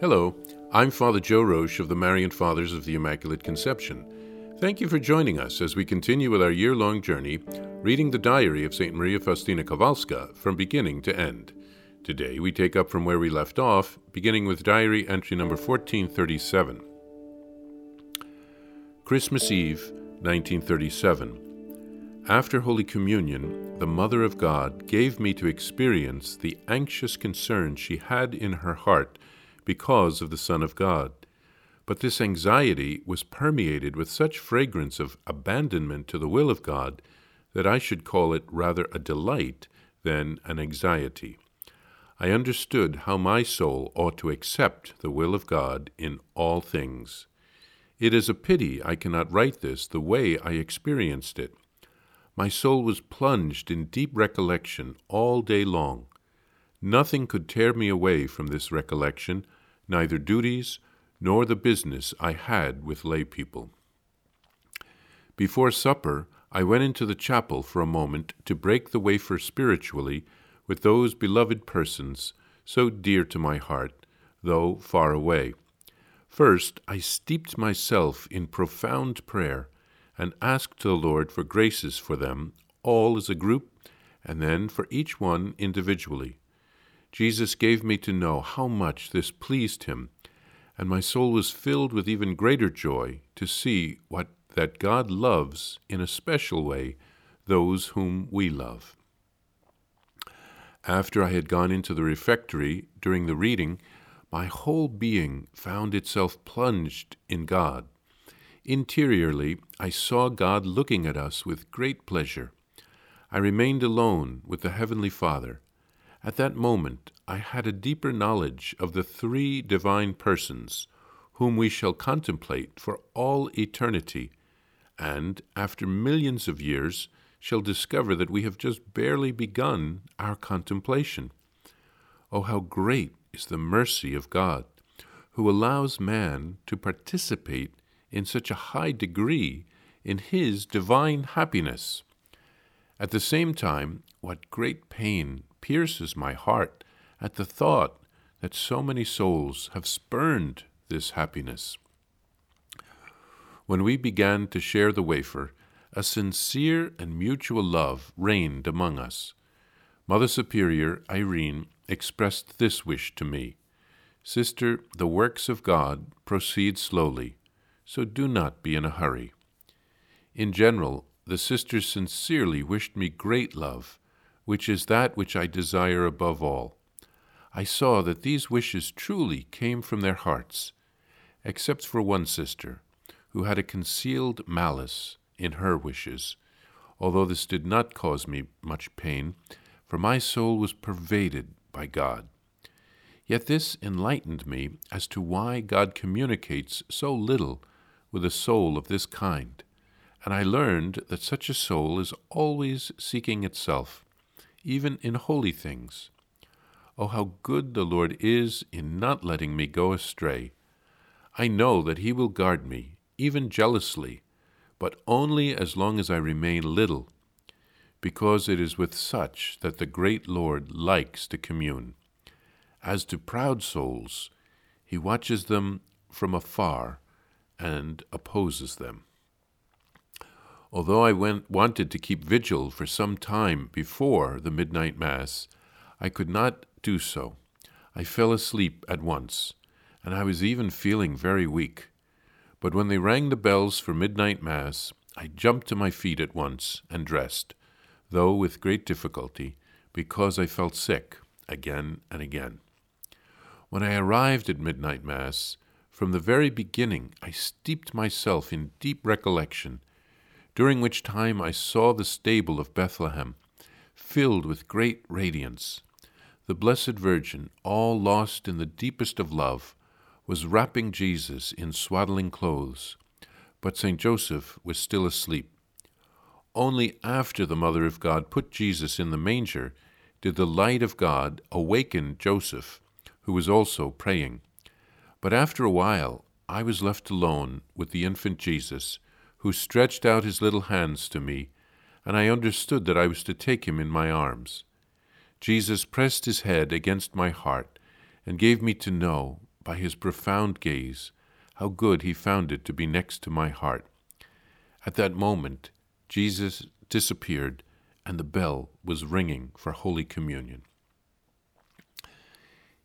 Hello, I'm Father Joe Roesch of the Marian Fathers of the Immaculate Conception. Thank you for joining us as we continue with our year long journey reading the diary of St. Maria Faustina Kowalska from beginning to end. Today we take up from where we left off, beginning with diary entry number 1437. Christmas Eve, 1937. After Holy Communion, the Mother of God gave me to experience the anxious concern she had in her heart because of the Son of God. But this anxiety was permeated with such fragrance of abandonment to the will of God that I should call it rather a delight than an anxiety. I understood how my soul ought to accept the will of God in all things. It is a pity I cannot write this the way I experienced it. My soul was plunged in deep recollection all day long. Nothing could tear me away from this recollection, neither duties nor the business I had with lay people. Before supper, I went into the chapel for a moment to break the wafer spiritually with those beloved persons so dear to my heart, though far away. First, I steeped myself in profound prayer and asked the Lord for graces for them, all as a group, and then for each one individually. Jesus gave me to know how much this pleased him, and my soul was filled with even greater joy to see what that God loves in a special way those whom we love. After I had gone into the refectory during the reading, my whole being found itself plunged in God. Interiorly, I saw God looking at us with great pleasure. I remained alone with the Heavenly Father. At that moment, I had a deeper knowledge of the three divine persons, whom we shall contemplate for all eternity, and, after millions of years, shall discover that we have just barely begun our contemplation. Oh, how great is the mercy of God, who allows man to participate in such a high degree in his divine happiness. At the same time, what great pain pierces my heart at the thought that so many souls have spurned this happiness. When we began to share the wafer, a sincere and mutual love reigned among us. Mother Superior Irene expressed this wish to me Sister, the works of God proceed slowly so do not be in a hurry. In general, the sisters sincerely wished me great love, which is that which I desire above all. I saw that these wishes truly came from their hearts, except for one sister, who had a concealed malice in her wishes, although this did not cause me much pain, for my soul was pervaded by God. Yet this enlightened me as to why God communicates so little with a soul of this kind, and I learned that such a soul is always seeking itself, even in holy things. Oh, how good the Lord is in not letting me go astray. I know that He will guard me, even jealously, but only as long as I remain little, because it is with such that the great Lord likes to commune. As to proud souls, He watches them from afar and opposes them. Although I went, wanted to keep vigil for some time before the midnight Mass, I could not do so. I fell asleep at once, and I was even feeling very weak. But when they rang the bells for midnight Mass, I jumped to my feet at once and dressed, though with great difficulty, because I felt sick again and again. When I arrived at midnight Mass, from the very beginning, I steeped myself in deep recollection, during which time I saw the stable of Bethlehem filled with great radiance. The Blessed Virgin, all lost in the deepest of love, was wrapping Jesus in swaddling clothes, but St. Joseph was still asleep. Only after the Mother of God put Jesus in the manger did the light of God awaken Joseph, who was also praying. But after a while, I was left alone with the infant Jesus, who stretched out his little hands to me, and I understood that I was to take him in my arms. Jesus pressed his head against my heart and gave me to know, by his profound gaze how good he found it to be next to my heart. At that moment, Jesus disappeared and the bell was ringing for Holy Communion.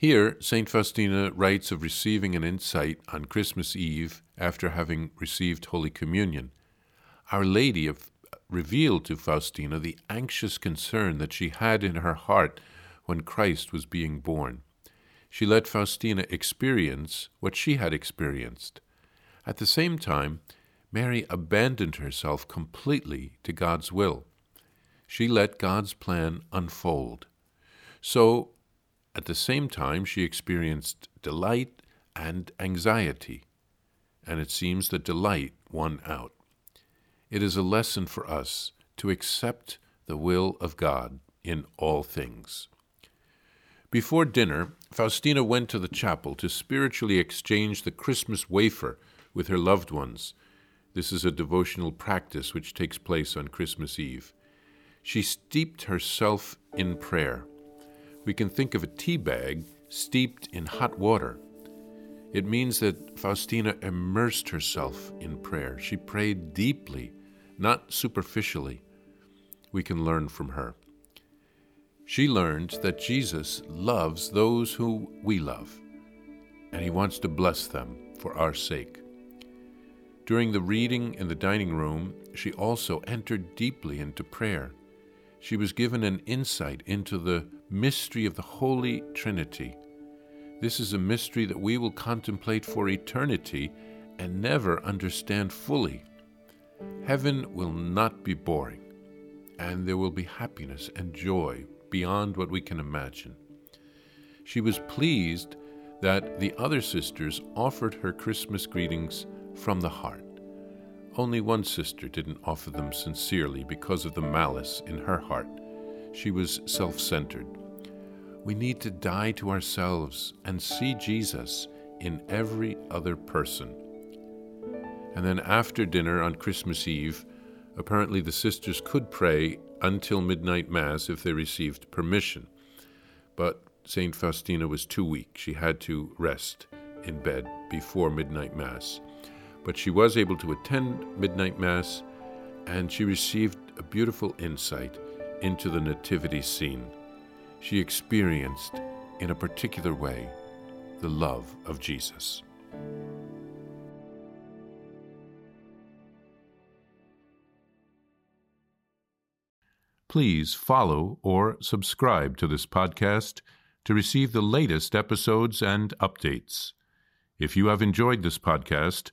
Here, St. Faustina writes of receiving an insight on Christmas Eve after having received Holy Communion. Our Lady of, revealed to Faustina the anxious concern that she had in her heart when Christ was being born. She let Faustina experience what she had experienced. At the same time, Mary abandoned herself completely to God's will. She let God's plan unfold. So, at the same time, she experienced delight and anxiety, and it seems that delight won out. It is a lesson for us to accept the will of God in all things. Before dinner, Faustina went to the chapel to spiritually exchange the Christmas wafer with her loved ones. This is a devotional practice which takes place on Christmas Eve. She steeped herself in prayer. We can think of a tea bag steeped in hot water. It means that Faustina immersed herself in prayer. She prayed deeply, not superficially. We can learn from her. She learned that Jesus loves those who we love, and he wants to bless them for our sake. During the reading in the dining room, she also entered deeply into prayer. She was given an insight into the mystery of the Holy Trinity. This is a mystery that we will contemplate for eternity and never understand fully. Heaven will not be boring, and there will be happiness and joy beyond what we can imagine. She was pleased that the other sisters offered her Christmas greetings from the heart. Only one sister didn't offer them sincerely because of the malice in her heart. She was self centered. We need to die to ourselves and see Jesus in every other person. And then after dinner on Christmas Eve, apparently the sisters could pray until midnight Mass if they received permission. But St. Faustina was too weak. She had to rest in bed before midnight Mass. But she was able to attend midnight Mass, and she received a beautiful insight into the Nativity scene. She experienced, in a particular way, the love of Jesus. Please follow or subscribe to this podcast to receive the latest episodes and updates. If you have enjoyed this podcast,